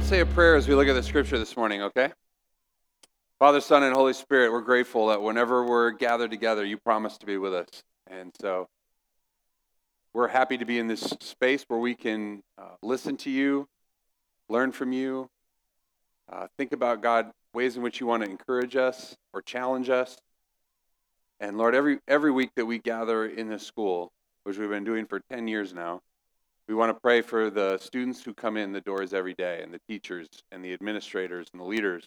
Let's say a prayer as we look at the scripture this morning, okay? Father, Son, and Holy Spirit, we're grateful that whenever we're gathered together, you promise to be with us. And so we're happy to be in this space where we can uh, listen to you, learn from you, uh, think about God, ways in which you want to encourage us or challenge us. And Lord, every, every week that we gather in this school, which we've been doing for 10 years now, we want to pray for the students who come in the doors every day, and the teachers, and the administrators, and the leaders.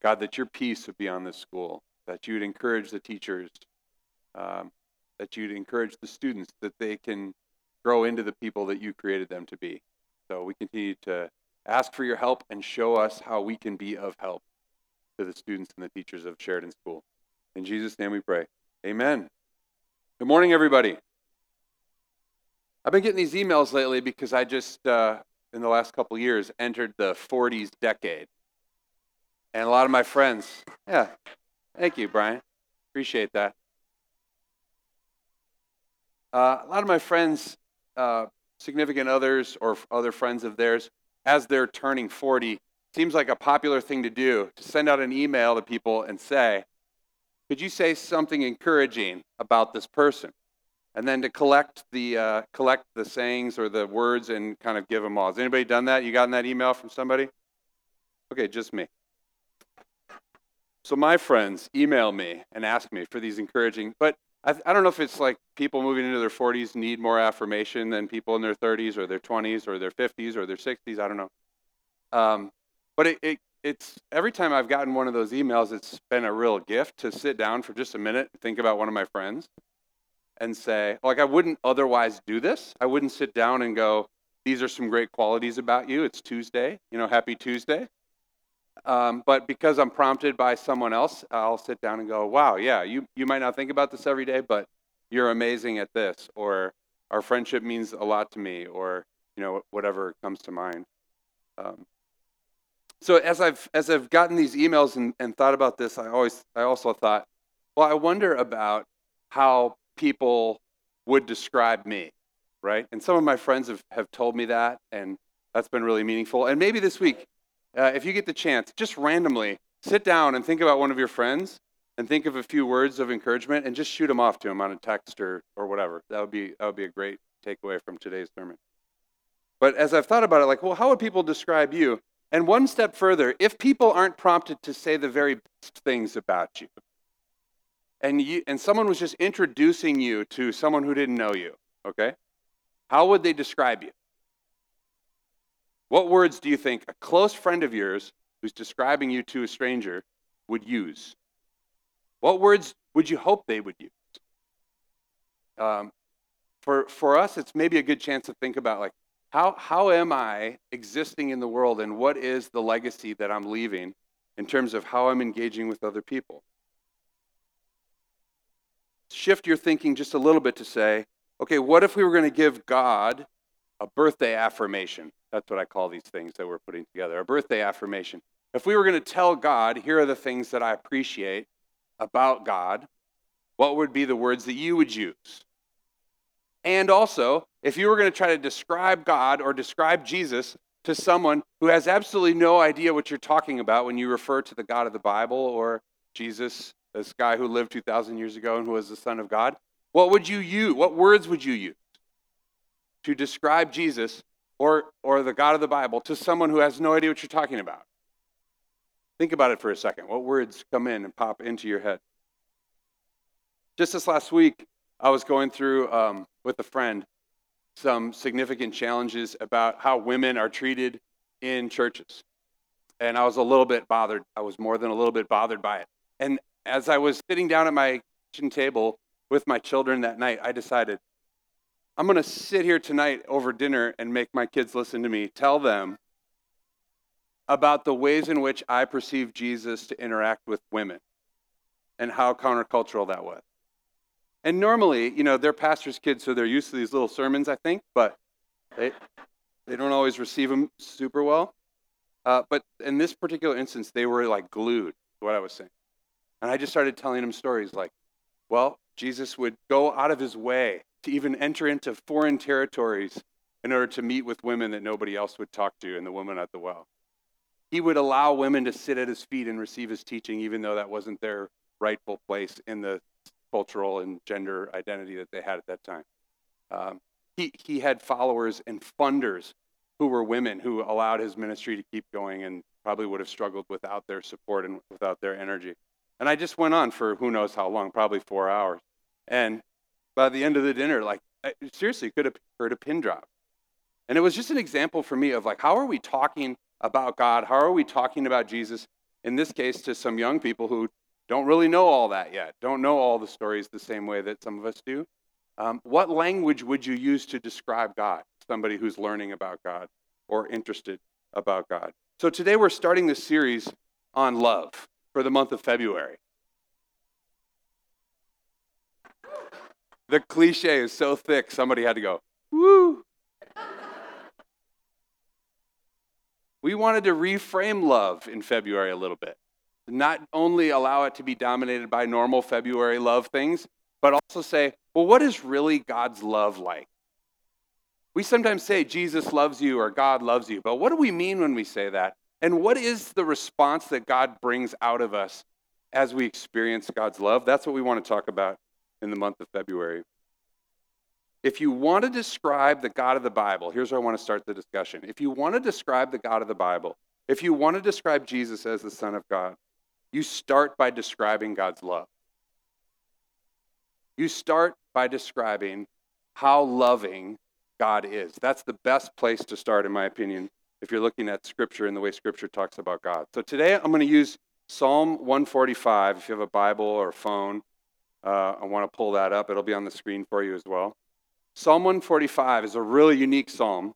God, that your peace would be on this school, that you'd encourage the teachers, um, that you'd encourage the students, that they can grow into the people that you created them to be. So we continue to ask for your help and show us how we can be of help to the students and the teachers of Sheridan School. In Jesus' name we pray. Amen. Good morning, everybody. I've been getting these emails lately because I just, uh, in the last couple years, entered the 40s decade. And a lot of my friends, yeah, thank you, Brian. Appreciate that. Uh, a lot of my friends, uh, significant others, or other friends of theirs, as they're turning 40, seems like a popular thing to do to send out an email to people and say, Could you say something encouraging about this person? And then to collect the uh, collect the sayings or the words and kind of give them all. Has anybody done that? You gotten that email from somebody? Okay, just me. So my friends email me and ask me for these encouraging, but I, I don't know if it's like people moving into their 40s need more affirmation than people in their 30s or their 20s or their 50s or their 60s. I don't know. Um, but it, it, it's every time I've gotten one of those emails, it's been a real gift to sit down for just a minute and think about one of my friends and say, like, I wouldn't otherwise do this. I wouldn't sit down and go, these are some great qualities about you. It's Tuesday, you know, happy Tuesday. Um, but because I'm prompted by someone else, I'll sit down and go, wow, yeah, you, you might not think about this every day, but you're amazing at this, or our friendship means a lot to me, or, you know, whatever comes to mind. Um, so as I've as I've gotten these emails and, and thought about this, I always I also thought, well, I wonder about how people would describe me, right? And some of my friends have, have told me that, and that's been really meaningful. And maybe this week, uh, if you get the chance, just randomly sit down and think about one of your friends and think of a few words of encouragement and just shoot them off to them on a text or, or whatever. That would be that would be a great takeaway from today's sermon. But as I've thought about it, like, well, how would people describe you? And one step further, if people aren't prompted to say the very best things about you, and you and someone was just introducing you to someone who didn't know you, okay? How would they describe you? What words do you think a close friend of yours who's describing you to a stranger would use? What words would you hope they would use? Um, for, for us, it's maybe a good chance to think about like, how, how am I existing in the world and what is the legacy that I'm leaving in terms of how I'm engaging with other people? Shift your thinking just a little bit to say, okay, what if we were going to give God a birthday affirmation? That's what I call these things that we're putting together a birthday affirmation. If we were going to tell God, here are the things that I appreciate about God, what would be the words that you would use? And also, if you were going to try to describe God or describe Jesus to someone who has absolutely no idea what you're talking about when you refer to the God of the Bible or Jesus this guy who lived 2,000 years ago and who was the Son of God, what would you use? What words would you use to describe Jesus or, or the God of the Bible to someone who has no idea what you're talking about? Think about it for a second. What words come in and pop into your head? Just this last week, I was going through um, with a friend some significant challenges about how women are treated in churches. And I was a little bit bothered. I was more than a little bit bothered by it. And as I was sitting down at my kitchen table with my children that night, I decided I'm going to sit here tonight over dinner and make my kids listen to me, tell them about the ways in which I perceive Jesus to interact with women and how countercultural that was. And normally, you know, they're pastors' kids, so they're used to these little sermons, I think, but they, they don't always receive them super well. Uh, but in this particular instance, they were like glued to what I was saying. And I just started telling him stories like, well, Jesus would go out of his way to even enter into foreign territories in order to meet with women that nobody else would talk to and the woman at the well. he would allow women to sit at his feet and receive his teaching, even though that wasn't their rightful place in the cultural and gender identity that they had at that time. Um, he, he had followers and funders who were women who allowed his ministry to keep going and probably would have struggled without their support and without their energy. And I just went on for who knows how long, probably four hours. And by the end of the dinner, like, I seriously could have heard a pin drop. And it was just an example for me of like, how are we talking about God? How are we talking about Jesus? In this case, to some young people who don't really know all that yet, don't know all the stories the same way that some of us do. Um, what language would you use to describe God? Somebody who's learning about God or interested about God. So today we're starting this series on love for the month of February. The cliche is so thick, somebody had to go, woo. we wanted to reframe love in February a little bit. Not only allow it to be dominated by normal February love things, but also say, well, what is really God's love like? We sometimes say Jesus loves you or God loves you, but what do we mean when we say that? And what is the response that God brings out of us as we experience God's love? That's what we want to talk about in the month of February. If you want to describe the God of the Bible, here's where I want to start the discussion. If you want to describe the God of the Bible, if you want to describe Jesus as the Son of God, you start by describing God's love. You start by describing how loving God is. That's the best place to start, in my opinion, if you're looking at Scripture and the way Scripture talks about God. So today I'm going to use Psalm 145. If you have a Bible or a phone, uh, I want to pull that up. It'll be on the screen for you as well. Psalm 145 is a really unique psalm.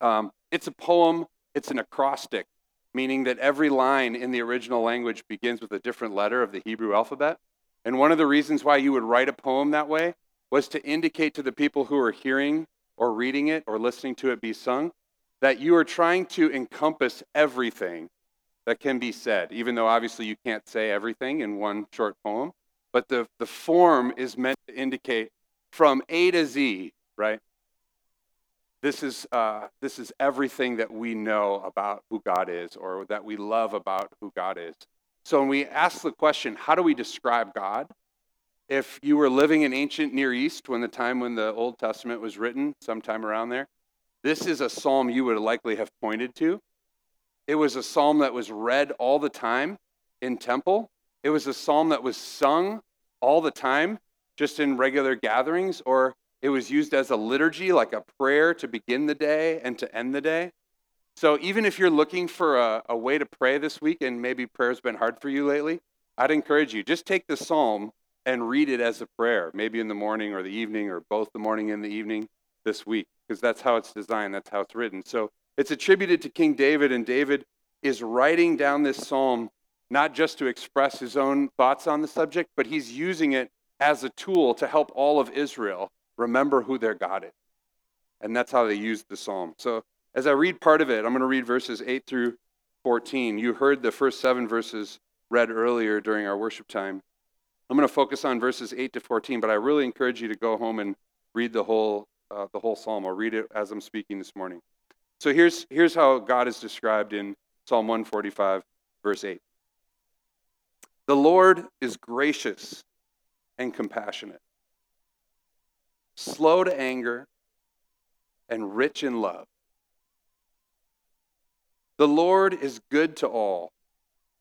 Um, it's a poem, it's an acrostic, meaning that every line in the original language begins with a different letter of the Hebrew alphabet. And one of the reasons why you would write a poem that way was to indicate to the people who are hearing or reading it or listening to it be sung that you are trying to encompass everything that can be said, even though obviously you can't say everything in one short poem. But the, the form is meant to indicate from A to Z, right? This is, uh, this is everything that we know about who God is or that we love about who God is. So when we ask the question, how do we describe God? If you were living in ancient Near East when the time when the Old Testament was written, sometime around there, this is a psalm you would likely have pointed to. It was a psalm that was read all the time in temple. It was a psalm that was sung all the time just in regular gatherings, or it was used as a liturgy, like a prayer to begin the day and to end the day. So even if you're looking for a, a way to pray this week and maybe prayer's been hard for you lately, I'd encourage you just take the psalm and read it as a prayer, maybe in the morning or the evening or both the morning and the evening this week, because that's how it's designed, that's how it's written. So it's attributed to King David, and David is writing down this psalm not just to express his own thoughts on the subject, but he's using it as a tool to help all of Israel remember who their God is. And that's how they used the psalm. So as I read part of it, I'm going to read verses 8 through 14. You heard the first seven verses read earlier during our worship time. I'm going to focus on verses 8 to 14, but I really encourage you to go home and read the whole, uh, the whole psalm. I'll read it as I'm speaking this morning. So here's, here's how God is described in Psalm 145, verse 8. The Lord is gracious and compassionate, slow to anger, and rich in love. The Lord is good to all.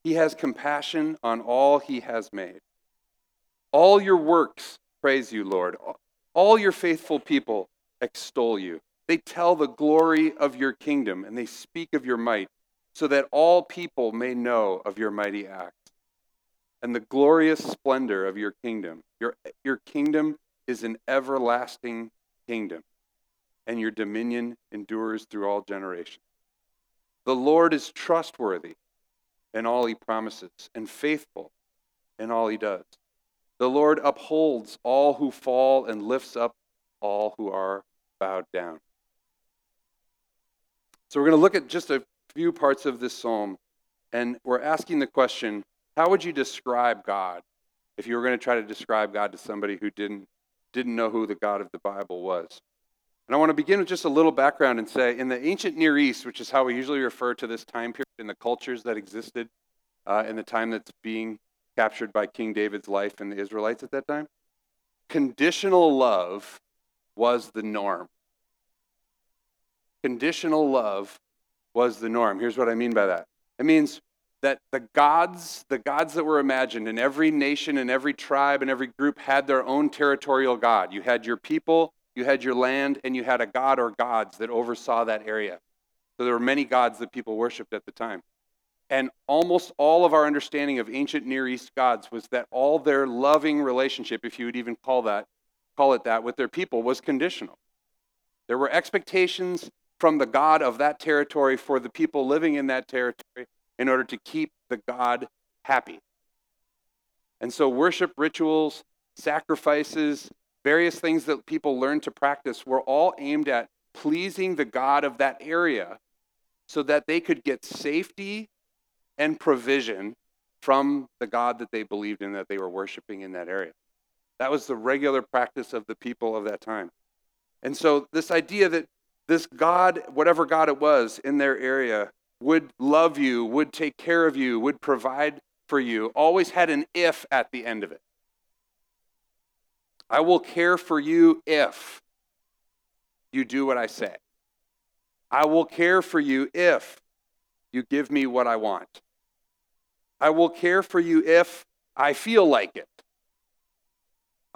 He has compassion on all he has made. All your works praise you, Lord. All your faithful people extol you. They tell the glory of your kingdom and they speak of your might, so that all people may know of your mighty acts and the glorious splendor of your kingdom. Your, your kingdom is an everlasting kingdom, and your dominion endures through all generations. The Lord is trustworthy in all he promises, and faithful in all he does. The Lord upholds all who fall and lifts up all who are bowed down. So, we're going to look at just a few parts of this psalm, and we're asking the question how would you describe God if you were going to try to describe God to somebody who didn't, didn't know who the God of the Bible was? And I want to begin with just a little background and say in the ancient Near East, which is how we usually refer to this time period, in the cultures that existed uh, in the time that's being captured by King David's life and the Israelites at that time. Conditional love was the norm. Conditional love was the norm. Here's what I mean by that it means that the gods, the gods that were imagined in every nation and every tribe and every group had their own territorial god. You had your people, you had your land, and you had a god or gods that oversaw that area. So there were many gods that people worshiped at the time. And almost all of our understanding of ancient Near East gods was that all their loving relationship, if you would even call that, call it that, with their people was conditional. There were expectations from the God of that territory for the people living in that territory in order to keep the God happy. And so, worship rituals, sacrifices, various things that people learned to practice were all aimed at pleasing the God of that area so that they could get safety and provision from the God that they believed in, that they were worshiping in that area. That was the regular practice of the people of that time. And so, this idea that this God, whatever God it was in their area, would love you, would take care of you, would provide for you, always had an if at the end of it. I will care for you if you do what I say. I will care for you if you give me what I want. I will care for you if I feel like it.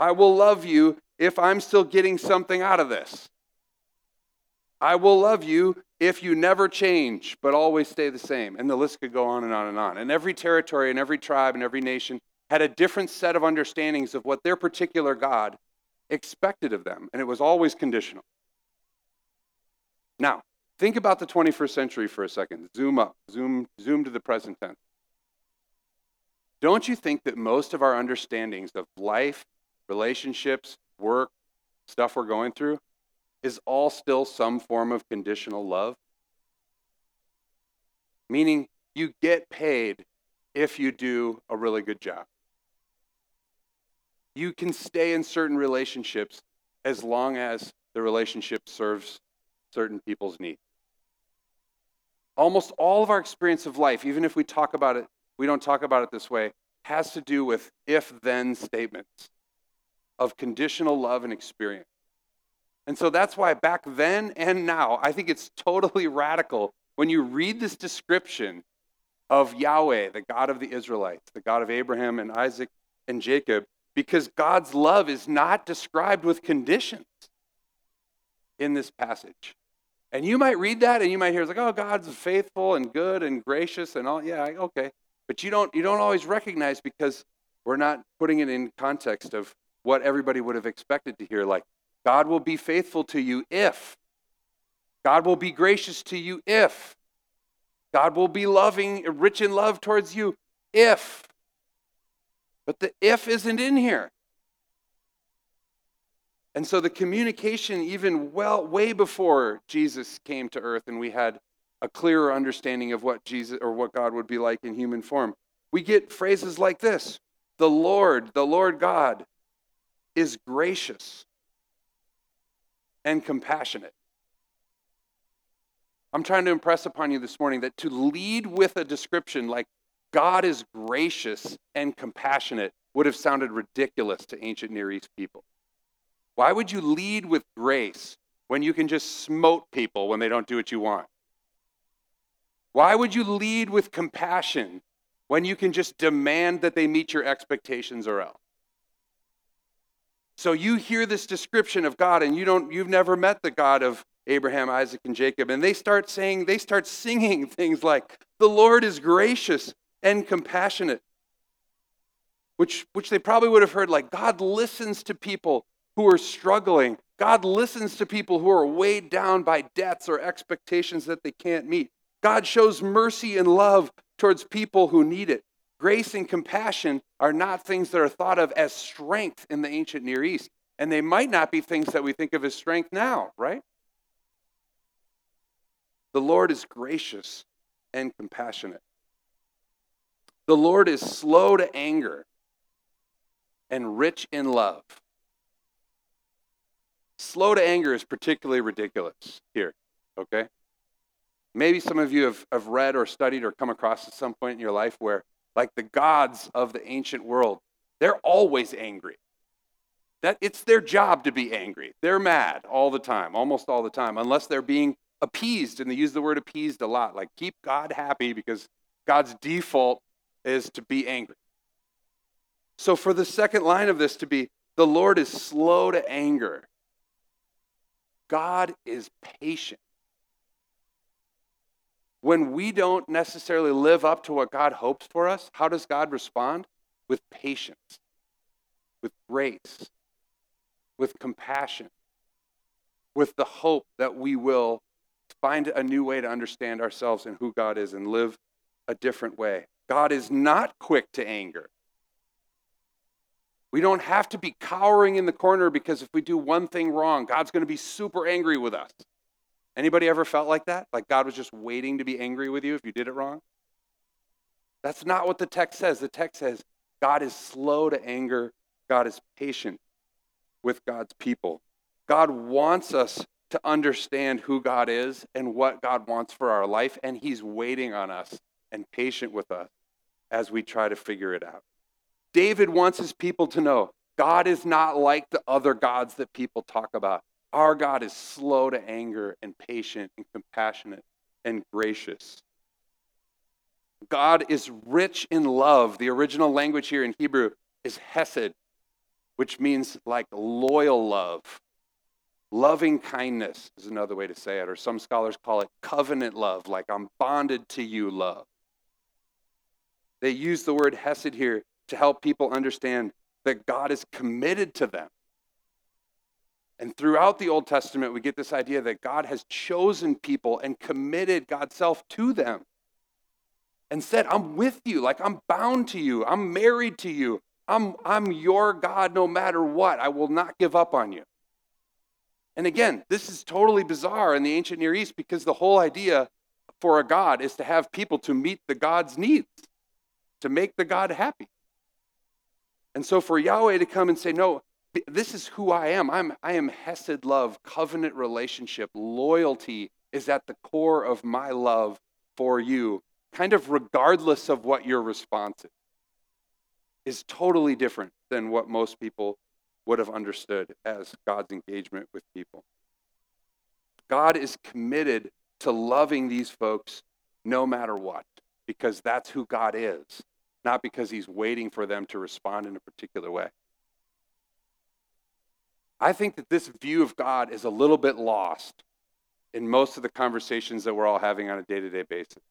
I will love you if I'm still getting something out of this. I will love you if you never change, but always stay the same. And the list could go on and on and on. And every territory and every tribe and every nation had a different set of understandings of what their particular God expected of them. And it was always conditional. Now, think about the 21st century for a second. Zoom up, zoom, zoom to the present tense. Don't you think that most of our understandings of life, relationships, work, stuff we're going through, is all still some form of conditional love? Meaning, you get paid if you do a really good job. You can stay in certain relationships as long as the relationship serves certain people's needs. Almost all of our experience of life, even if we talk about it, we don't talk about it this way, has to do with if then statements of conditional love and experience. And so that's why back then and now, I think it's totally radical when you read this description of Yahweh, the God of the Israelites, the God of Abraham and Isaac and Jacob, because God's love is not described with conditions in this passage. And you might read that and you might hear it's like, oh, God's faithful and good and gracious and all. Yeah, okay. But you don't you don't always recognize because we're not putting it in context of what everybody would have expected to hear, like God will be faithful to you if. God will be gracious to you if. God will be loving, rich in love towards you if. But the if isn't in here. And so the communication, even well, way before Jesus came to earth and we had a clearer understanding of what Jesus or what God would be like in human form, we get phrases like this The Lord, the Lord God, is gracious and compassionate. I'm trying to impress upon you this morning that to lead with a description like God is gracious and compassionate would have sounded ridiculous to ancient Near East people. Why would you lead with grace when you can just smote people when they don't do what you want? Why would you lead with compassion when you can just demand that they meet your expectations or else? So you hear this description of God and you don't you've never met the God of Abraham, Isaac and Jacob and they start saying they start singing things like the Lord is gracious and compassionate. Which which they probably would have heard like God listens to people who are struggling. God listens to people who are weighed down by debts or expectations that they can't meet. God shows mercy and love towards people who need it. Grace and compassion are not things that are thought of as strength in the ancient Near East. And they might not be things that we think of as strength now, right? The Lord is gracious and compassionate. The Lord is slow to anger and rich in love. Slow to anger is particularly ridiculous here, okay? Maybe some of you have, have read or studied or come across at some point in your life where, like the gods of the ancient world, they're always angry. That it's their job to be angry. They're mad all the time, almost all the time, unless they're being appeased. And they use the word appeased a lot, like keep God happy because God's default is to be angry. So for the second line of this to be, the Lord is slow to anger. God is patient. When we don't necessarily live up to what God hopes for us, how does God respond? With patience, with grace, with compassion, with the hope that we will find a new way to understand ourselves and who God is and live a different way. God is not quick to anger. We don't have to be cowering in the corner because if we do one thing wrong, God's going to be super angry with us. Anybody ever felt like that? Like God was just waiting to be angry with you if you did it wrong? That's not what the text says. The text says God is slow to anger, God is patient with God's people. God wants us to understand who God is and what God wants for our life, and He's waiting on us and patient with us as we try to figure it out. David wants his people to know God is not like the other gods that people talk about. Our God is slow to anger and patient and compassionate and gracious. God is rich in love. The original language here in Hebrew is hesed, which means like loyal love. Loving kindness is another way to say it, or some scholars call it covenant love, like I'm bonded to you love. They use the word hesed here to help people understand that God is committed to them. And throughout the Old Testament, we get this idea that God has chosen people and committed God's self to them and said, I'm with you, like I'm bound to you, I'm married to you, I'm, I'm your God no matter what. I will not give up on you. And again, this is totally bizarre in the ancient Near East because the whole idea for a God is to have people to meet the God's needs, to make the God happy. And so for Yahweh to come and say, No, this is who I am. I'm, I am Hesed love, covenant relationship, loyalty is at the core of my love for you, kind of regardless of what your response is, is totally different than what most people would have understood as God's engagement with people. God is committed to loving these folks no matter what, because that's who God is not because he's waiting for them to respond in a particular way. I think that this view of God is a little bit lost in most of the conversations that we're all having on a day to day basis.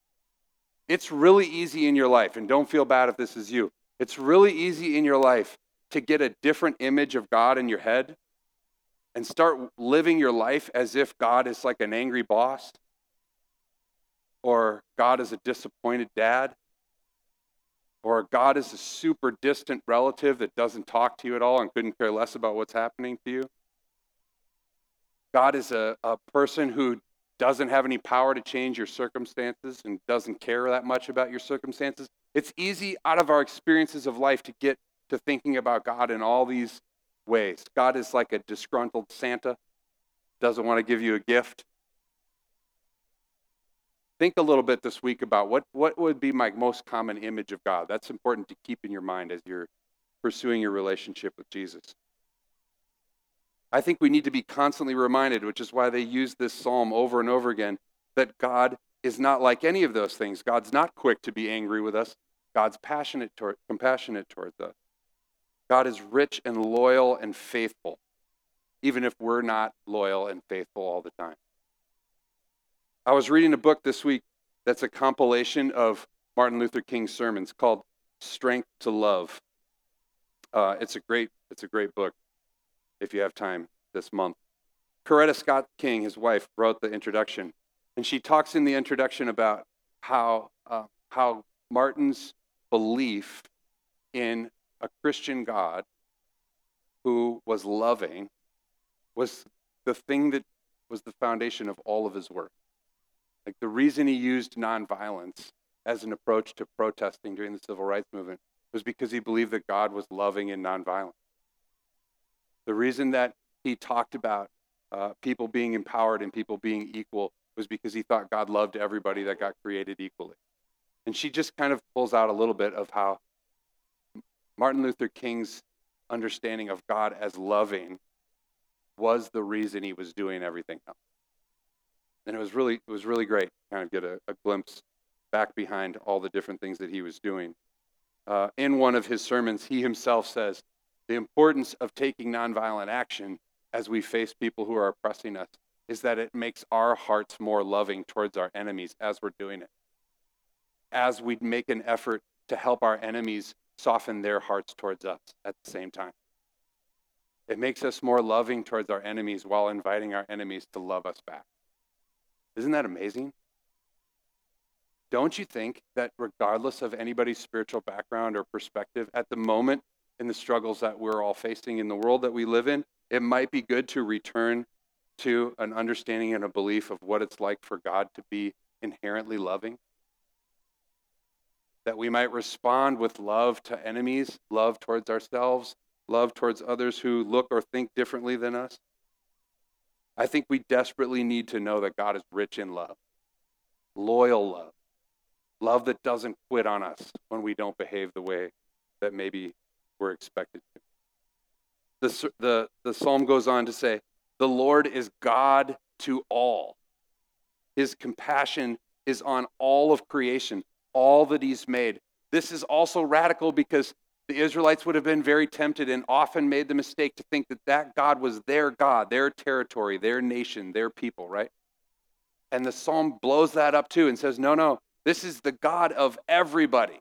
It's really easy in your life, and don't feel bad if this is you. It's really easy in your life to get a different image of God in your head and start living your life as if God is like an angry boss or God is a disappointed dad or God is a super distant relative that doesn't talk to you at all and couldn't care less about what's happening to you. God is a, a person who doesn't have any power to change your circumstances and doesn't care that much about your circumstances. It's easy out of our experiences of life to get to thinking about God in all these ways. God is like a disgruntled Santa, doesn't want to give you a gift, think a little bit this week about what, what would be my most common image of God. That's important to keep in your mind as you're pursuing your relationship with Jesus. I think we need to be constantly reminded, which is why they use this psalm over and over again, that God is not like any of those things. God's not quick to be angry with us. God's passionate toward, compassionate towards us. God is rich and loyal and faithful, even if we're not loyal and faithful all the time. I was reading a book this week that's a compilation of Martin Luther King's sermons called Strength to Love. Uh, it's a great it's a great book if you have time this month. Coretta Scott King, his wife, wrote the introduction, and she talks in the introduction about how uh, how Martin's belief in a Christian God who was loving was the thing that was the foundation of all of his work. Like the reason he used nonviolence as an approach to protesting during the civil rights movement was because he believed that God was loving and nonviolent. The reason that he talked about uh, people being empowered and people being equal was because he thought God loved everybody that got created equally. And she just kind of pulls out a little bit of how Martin Luther King's understanding of God as loving was the reason he was doing everything else. And it was really it was really great to kind of get a, a glimpse back behind all the different things that he was doing. Uh, in one of his sermons, he himself says the importance of taking nonviolent action as we face people who are oppressing us is that it makes our hearts more loving towards our enemies as we're doing it. As we make an effort to help our enemies soften their hearts towards us at the same time. It makes us more loving towards our enemies while inviting our enemies to love us back. Isn't that amazing? Don't you think that regardless of anybody's spiritual background or perspective, at the moment in the struggles that we're all facing in the world that we live in, it might be good to return to an understanding and a belief of what it's like for God to be inherently loving? That we might respond with love to enemies, love towards ourselves, love towards others who look or think differently than us? I think we desperately need to know that God is rich in love, loyal love, love that doesn't quit on us when we don't behave the way that maybe we're expected to. The, the, the psalm goes on to say, The Lord is God to all. His compassion is on all of creation, all that He's made. This is also radical because the Israelites would have been very tempted and often made the mistake to think that that God was their God, their territory, their nation, their people, right? And the psalm blows that up too and says, no, no, this is the God of everybody.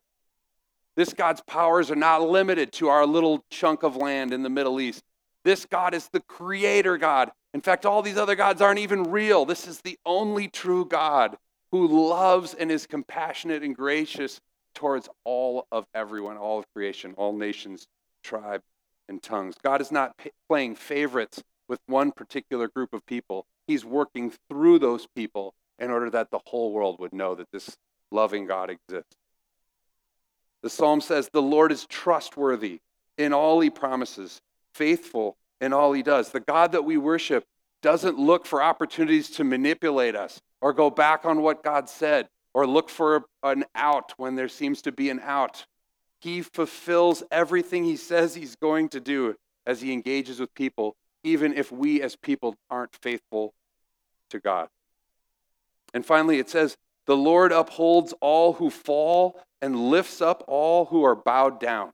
This God's powers are not limited to our little chunk of land in the Middle East. This God is the creator God. In fact, all these other gods aren't even real. This is the only true God who loves and is compassionate and gracious towards all of everyone, all of creation, all nations, tribe, and tongues. God is not p- playing favorites with one particular group of people. He's working through those people in order that the whole world would know that this loving God exists. The psalm says, The Lord is trustworthy in all he promises, faithful in all he does. The God that we worship doesn't look for opportunities to manipulate us or go back on what God said or look for an out when there seems to be an out. He fulfills everything he says he's going to do as he engages with people, even if we as people aren't faithful to God. And finally, it says, The Lord upholds all who fall and lifts up all who are bowed down.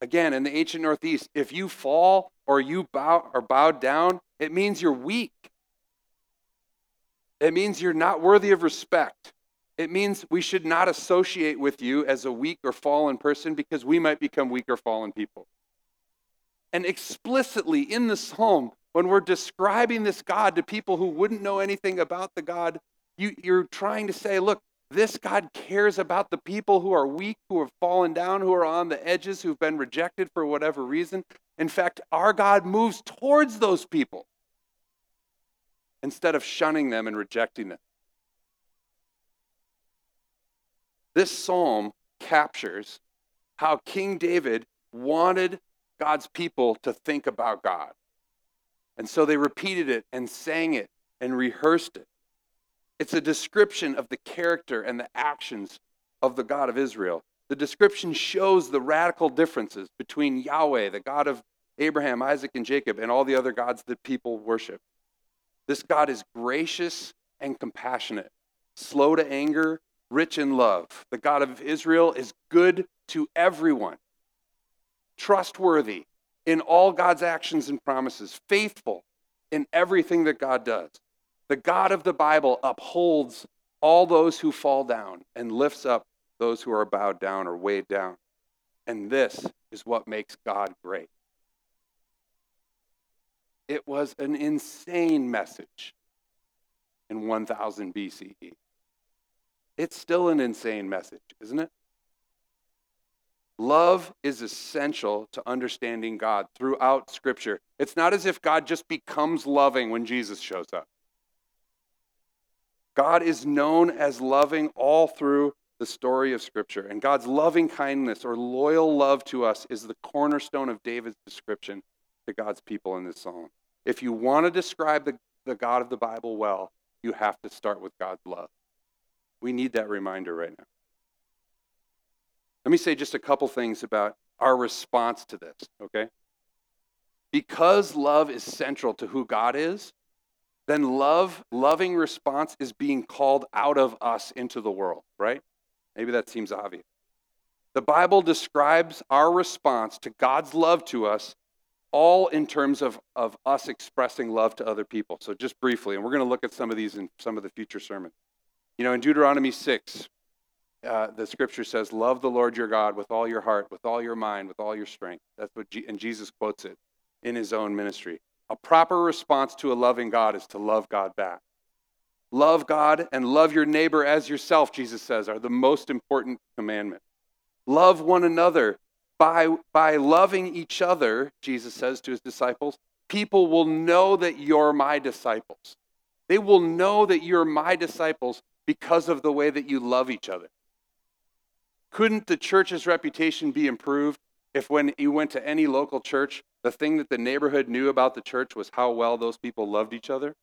Again, in the ancient Near East, if you fall or you bow or bowed down, it means you're weak. It means you're not worthy of respect. It means we should not associate with you as a weak or fallen person because we might become weak or fallen people. And explicitly in the psalm, when we're describing this God to people who wouldn't know anything about the God, you, you're trying to say, look, this God cares about the people who are weak, who have fallen down, who are on the edges, who've been rejected for whatever reason. In fact, our God moves towards those people instead of shunning them and rejecting them. This psalm captures how King David wanted God's people to think about God. And so they repeated it and sang it and rehearsed it. It's a description of the character and the actions of the God of Israel. The description shows the radical differences between Yahweh, the God of Abraham, Isaac, and Jacob, and all the other gods that people worship. This God is gracious and compassionate, slow to anger, rich in love. The God of Israel is good to everyone, trustworthy in all God's actions and promises, faithful in everything that God does. The God of the Bible upholds all those who fall down and lifts up those who are bowed down or weighed down. And this is what makes God great. It was an insane message in 1000 BCE. It's still an insane message, isn't it? Love is essential to understanding God throughout Scripture. It's not as if God just becomes loving when Jesus shows up. God is known as loving all through the story of Scripture. And God's loving kindness or loyal love to us is the cornerstone of David's description to God's people in this psalm. If you want to describe the, the God of the Bible well, you have to start with God's love. We need that reminder right now. Let me say just a couple things about our response to this, okay? Because love is central to who God is, then love, loving response is being called out of us into the world, right? Maybe that seems obvious. The Bible describes our response to God's love to us all in terms of, of us expressing love to other people. So, just briefly, and we're going to look at some of these in some of the future sermons. You know, in Deuteronomy 6, uh, the scripture says, Love the Lord your God with all your heart, with all your mind, with all your strength. That's what, G- and Jesus quotes it in his own ministry. A proper response to a loving God is to love God back. Love God and love your neighbor as yourself, Jesus says, are the most important commandments. Love one another. By, by loving each other, Jesus says to his disciples, people will know that you're my disciples. They will know that you're my disciples because of the way that you love each other. Couldn't the church's reputation be improved if, when you went to any local church, the thing that the neighborhood knew about the church was how well those people loved each other?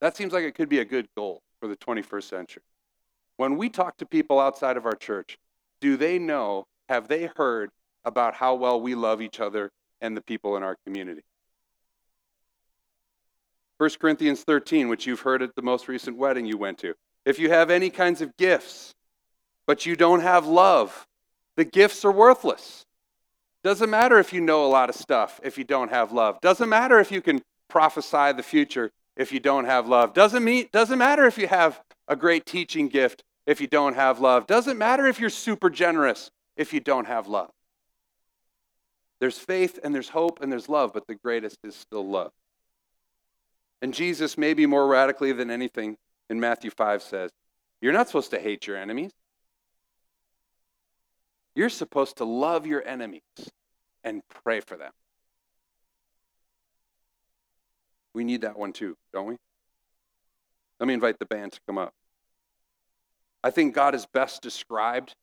That seems like it could be a good goal for the 21st century. When we talk to people outside of our church, do they know, have they heard about how well we love each other and the people in our community? 1 Corinthians 13, which you've heard at the most recent wedding you went to. If you have any kinds of gifts, but you don't have love, the gifts are worthless. Doesn't matter if you know a lot of stuff if you don't have love. Doesn't matter if you can prophesy the future if you don't have love. Doesn't mean doesn't matter if you have a great teaching gift if you don't have love. Doesn't matter if you're super generous if you don't have love. There's faith and there's hope and there's love, but the greatest is still love. And Jesus, maybe more radically than anything in Matthew 5 says, You're not supposed to hate your enemies. You're supposed to love your enemies and pray for them. We need that one too, don't we? Let me invite the band to come up. I think God is best described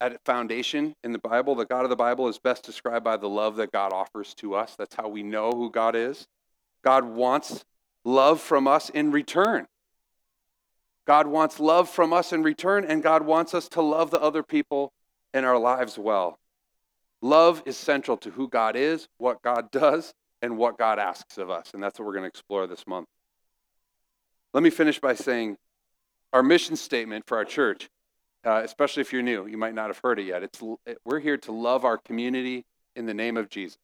at foundation in the Bible. The God of the Bible is best described by the love that God offers to us. That's how we know who God is. God wants love from us in return. God wants love from us in return, and God wants us to love the other people in our lives well. Love is central to who God is, what God does, and what God asks of us. And that's what we're going to explore this month. Let me finish by saying our mission statement for our church, uh, especially if you're new, you might not have heard it yet. It's, we're here to love our community in the name of Jesus.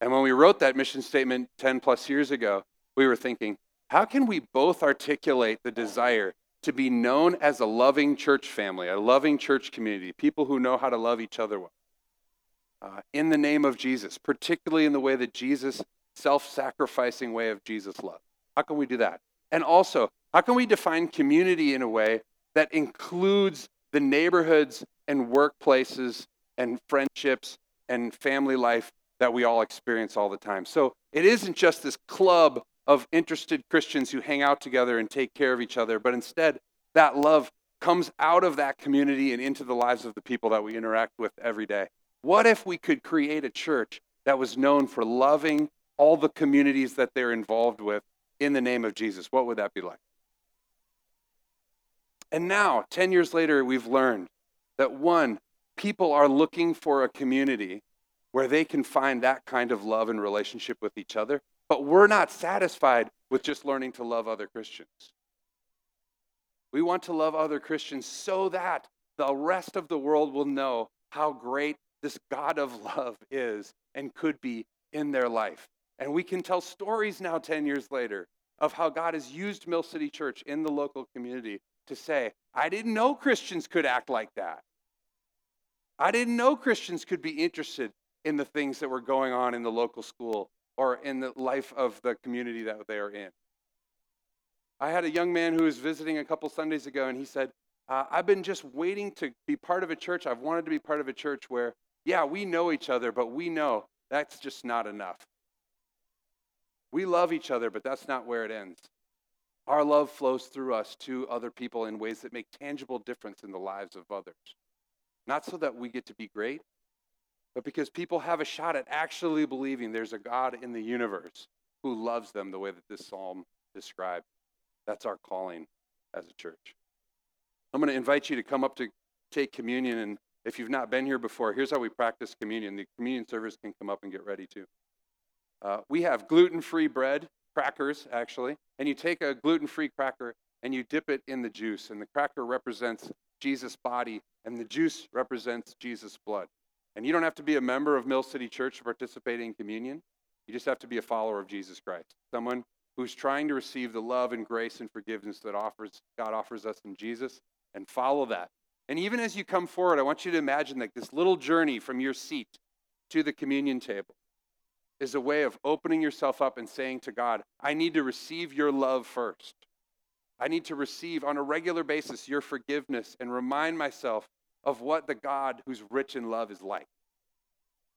And when we wrote that mission statement 10 plus years ago, we were thinking, how can we both articulate the desire to be known as a loving church family, a loving church community, people who know how to love each other well? uh, in the name of Jesus, particularly in the way that Jesus, self sacrificing way of Jesus love. How can we do that? And also, how can we define community in a way that includes the neighborhoods and workplaces and friendships and family life that we all experience all the time? So it isn't just this club of interested Christians who hang out together and take care of each other, but instead, that love comes out of that community and into the lives of the people that we interact with every day. What if we could create a church that was known for loving all the communities that they're involved with in the name of Jesus? What would that be like? And now, 10 years later, we've learned that one, people are looking for a community where they can find that kind of love and relationship with each other, but we're not satisfied with just learning to love other Christians. We want to love other Christians so that the rest of the world will know how great this God of love is and could be in their life. And we can tell stories now, 10 years later, of how God has used Mill City Church in the local community to say, I didn't know Christians could act like that. I didn't know Christians could be interested in the things that were going on in the local school or in the life of the community that they are in. I had a young man who was visiting a couple Sundays ago, and he said, uh, I've been just waiting to be part of a church. I've wanted to be part of a church where yeah, we know each other, but we know that's just not enough. We love each other, but that's not where it ends. Our love flows through us to other people in ways that make tangible difference in the lives of others. Not so that we get to be great, but because people have a shot at actually believing there's a God in the universe who loves them the way that this psalm describe. That's our calling as a church. I'm going to invite you to come up to take communion. And if you've not been here before, here's how we practice communion. The communion service can come up and get ready too. Uh, we have gluten free bread, crackers actually, and you take a gluten free cracker and you dip it in the juice. And the cracker represents Jesus' body, and the juice represents Jesus' blood. And you don't have to be a member of Mill City Church to participate in communion. You just have to be a follower of Jesus Christ, someone who's trying to receive the love and grace and forgiveness that offers God offers us in Jesus and follow that. And even as you come forward, I want you to imagine like this little journey from your seat to the communion table is a way of opening yourself up and saying to God, I need to receive your love first. I need to receive on a regular basis your forgiveness and remind myself of what the God who's rich in love is like.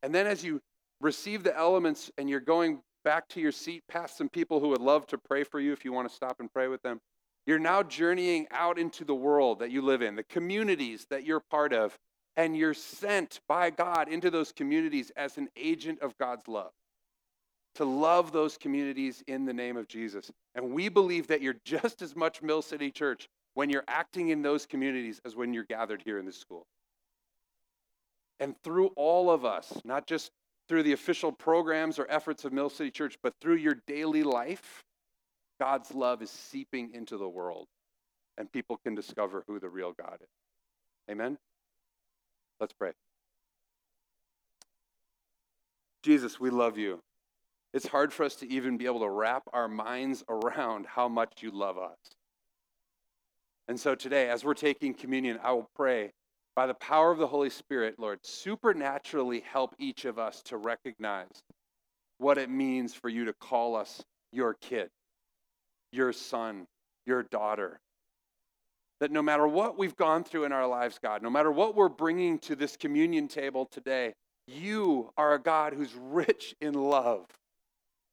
And then as you receive the elements and you're going back to your seat past some people who would love to pray for you if you want to stop and pray with them, you're now journeying out into the world that you live in, the communities that you're part of, and you're sent by God into those communities as an agent of God's love. To love those communities in the name of Jesus. And we believe that you're just as much Mill City Church when you're acting in those communities as when you're gathered here in this school. And through all of us, not just through the official programs or efforts of Mill City Church, but through your daily life, God's love is seeping into the world, and people can discover who the real God is. Amen? Let's pray. Jesus, we love you. It's hard for us to even be able to wrap our minds around how much you love us. And so today, as we're taking communion, I will pray by the power of the Holy Spirit, Lord, supernaturally help each of us to recognize what it means for you to call us your kid, your son, your daughter. That no matter what we've gone through in our lives, God, no matter what we're bringing to this communion table today, you are a God who's rich in love.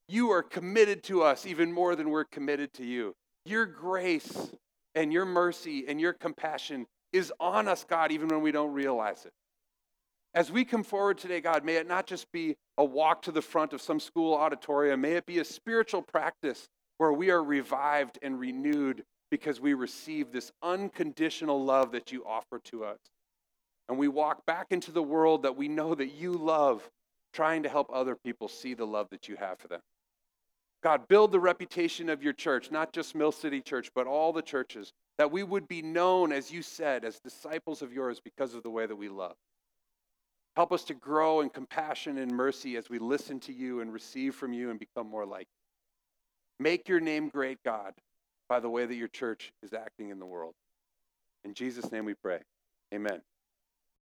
You are committed to us even more than we're committed to you. Your grace and your mercy and your compassion is on us, God, even when we don't realize it. As we come forward today, God, may it not just be a walk to the front of some school auditorium, may it be a spiritual practice where we are revived and renewed because we receive this unconditional love that you offer to us. And we walk back into the world that we know that you love, trying to help other people see the love that you have for them. God, build the reputation of your church, not just Mill City Church, but all the churches, that we would be known, as you said, as disciples of yours because of the way that we love. Help us to grow in compassion and mercy as we listen to you and receive from you and become more like you. Make your name great, God, by the way that your church is acting in the world. In Jesus' name we pray. Amen.